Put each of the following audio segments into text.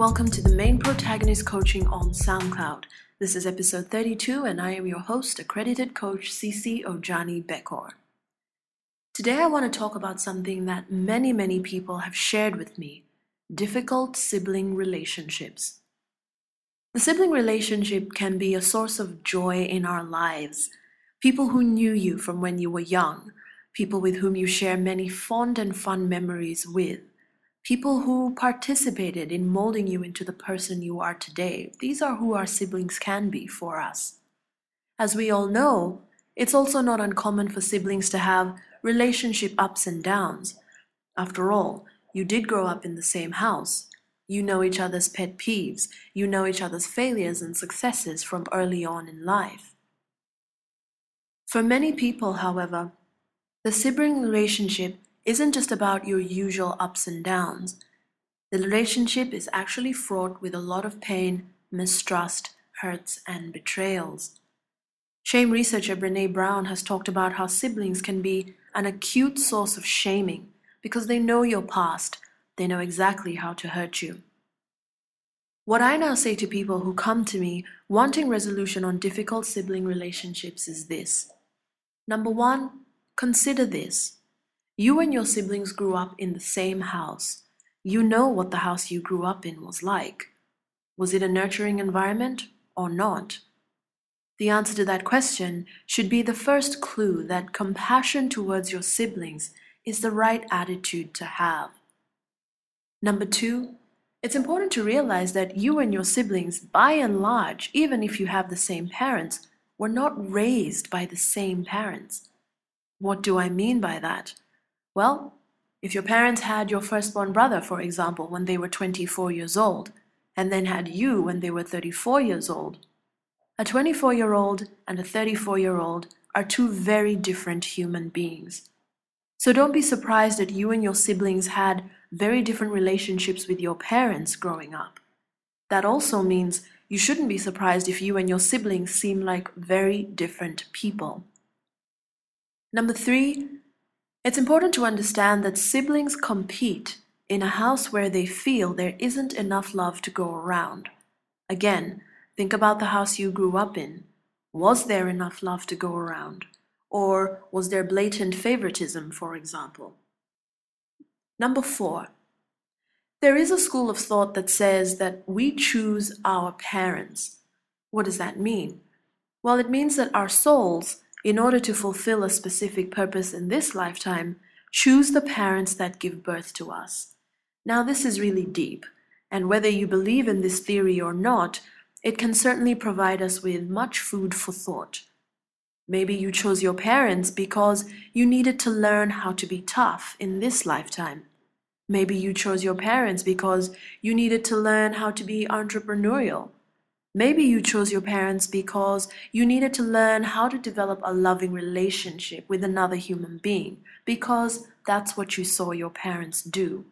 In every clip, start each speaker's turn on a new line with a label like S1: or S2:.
S1: welcome to the main protagonist coaching on SoundCloud. This is episode 32, and I am your host, accredited coach Cece Ojani Bekor. Today, I want to talk about something that many, many people have shared with me difficult sibling relationships. The sibling relationship can be a source of joy in our lives. People who knew you from when you were young, people with whom you share many fond and fun memories with people who participated in molding you into the person you are today. These are who our siblings can be for us. As we all know, it's also not uncommon for siblings to have relationship ups and downs. After all, you did grow up in the same house. You know each other's pet peeves. You know each other's failures and successes from early on in life. For many people, however, the sibling relationship isn't just about your usual ups and downs. The relationship is actually fraught with a lot of pain, mistrust, hurts, and betrayals. Shame researcher Brene Brown has talked about how siblings can be an acute source of shaming because they know your past, they know exactly how to hurt you. What I now say to people who come to me wanting resolution on difficult sibling relationships is this. Number one, consider this. You and your siblings grew up in the same house. You know what the house you grew up in was like. Was it a nurturing environment or not? The answer to that question should be the first clue that compassion towards your siblings is the right attitude to have. Number two, it's important to realize that you and your siblings, by and large, even if you have the same parents, were not raised by the same parents. What do I mean by that? Well, if your parents had your firstborn brother, for example, when they were 24 years old, and then had you when they were 34 years old, a 24 year old and a 34 year old are two very different human beings. So don't be surprised that you and your siblings had very different relationships with your parents growing up. That also means you shouldn't be surprised if you and your siblings seem like very different people. Number three, it's important to understand that siblings compete in a house where they feel there isn't enough love to go around. Again, think about the house you grew up in. Was there enough love to go around? Or was there blatant favoritism, for example? Number four, there is a school of thought that says that we choose our parents. What does that mean? Well, it means that our souls in order to fulfill a specific purpose in this lifetime, choose the parents that give birth to us. Now, this is really deep, and whether you believe in this theory or not, it can certainly provide us with much food for thought. Maybe you chose your parents because you needed to learn how to be tough in this lifetime. Maybe you chose your parents because you needed to learn how to be entrepreneurial Maybe you chose your parents because you needed to learn how to develop a loving relationship with another human being, because that's what you saw your parents do.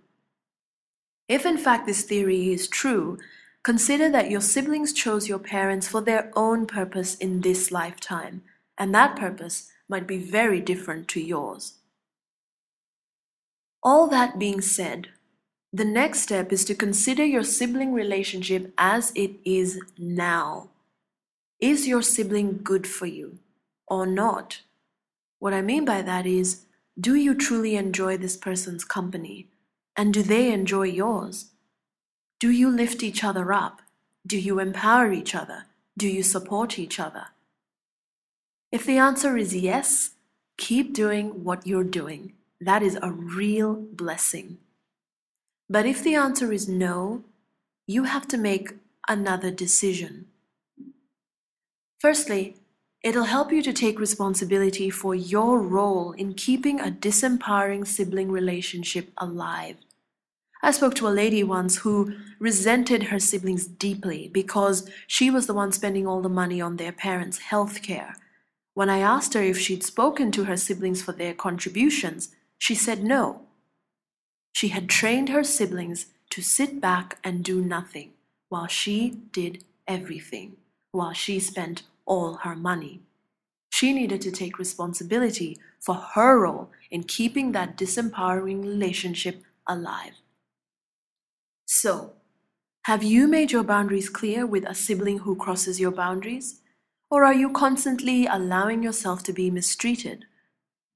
S1: If in fact this theory is true, consider that your siblings chose your parents for their own purpose in this lifetime, and that purpose might be very different to yours. All that being said, the next step is to consider your sibling relationship as it is now. Is your sibling good for you or not? What I mean by that is, do you truly enjoy this person's company? And do they enjoy yours? Do you lift each other up? Do you empower each other? Do you support each other? If the answer is yes, keep doing what you're doing. That is a real blessing. But if the answer is no, you have to make another decision. Firstly, it'll help you to take responsibility for your role in keeping a disempowering sibling relationship alive. I spoke to a lady once who resented her siblings deeply because she was the one spending all the money on their parents' health care. When I asked her if she'd spoken to her siblings for their contributions, she said no. She had trained her siblings to sit back and do nothing, while she did everything, while she spent all her money. She needed to take responsibility for her role in keeping that disempowering relationship alive. So, Have you made your boundaries clear with a sibling who crosses your boundaries? Or are you constantly allowing yourself to be mistreated?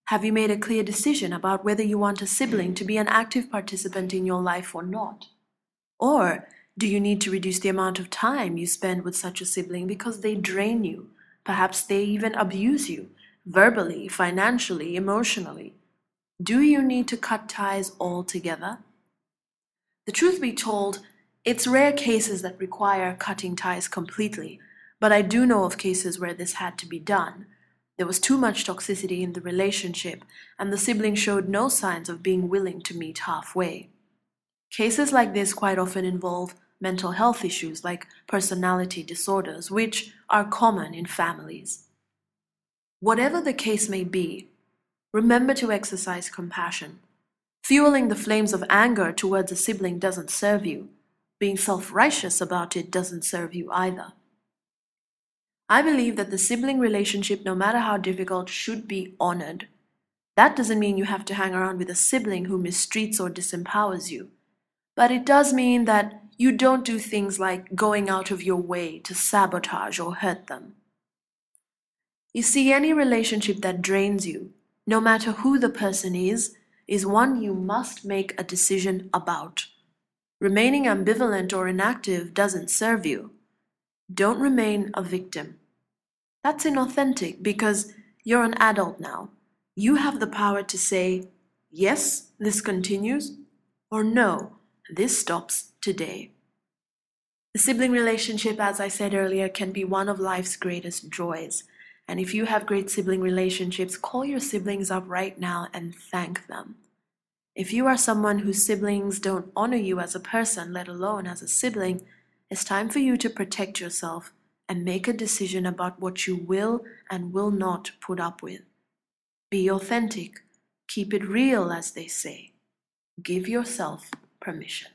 S1: Have you made a clear decision about whether you want a sibling to be an active participant in your life or not? Or do you need to reduce the amount of time you spend with such a sibling because they drain you? Perhaps they even abuse you, verbally, financially, emotionally. Do you need to cut ties altogether? The truth be told, it's rare cases that require cutting ties completely, but I do know of cases where this had to be done. There was too much toxicity in the relationship, and the sibling showed no signs of being willing to meet halfway. Cases like this quite often involve mental health issues like personality disorders, which are common in families. Whatever the case may be, remember to exercise compassion. Fueling the flames of anger towards a sibling doesn't serve you. Being self righteous about it doesn't serve you either. I believe that the sibling relationship, no matter how difficult, should be honored. That doesn't mean you have to hang around with a sibling who mistreats or disempowers you. But it does mean that you don't do things like going out of your way to sabotage or hurt them. You see, any relationship that drains you, no matter who the person is, is one you must make a decision about. Remaining ambivalent or inactive doesn't serve you. Don't remain a victim. That's inauthentic because you're an adult now. You have the power to say, yes, this continues, or no, this stops today. The sibling relationship, as I said earlier, can be one of life's greatest joys. And if you have great sibling relationships, call your siblings up right now and thank them. If you are someone whose siblings don't honor you as a person, let alone as a sibling, it's time for you to protect yourself and make a decision about what you will and will not put up with. Be authentic. Keep it real, as they say. Give yourself permission.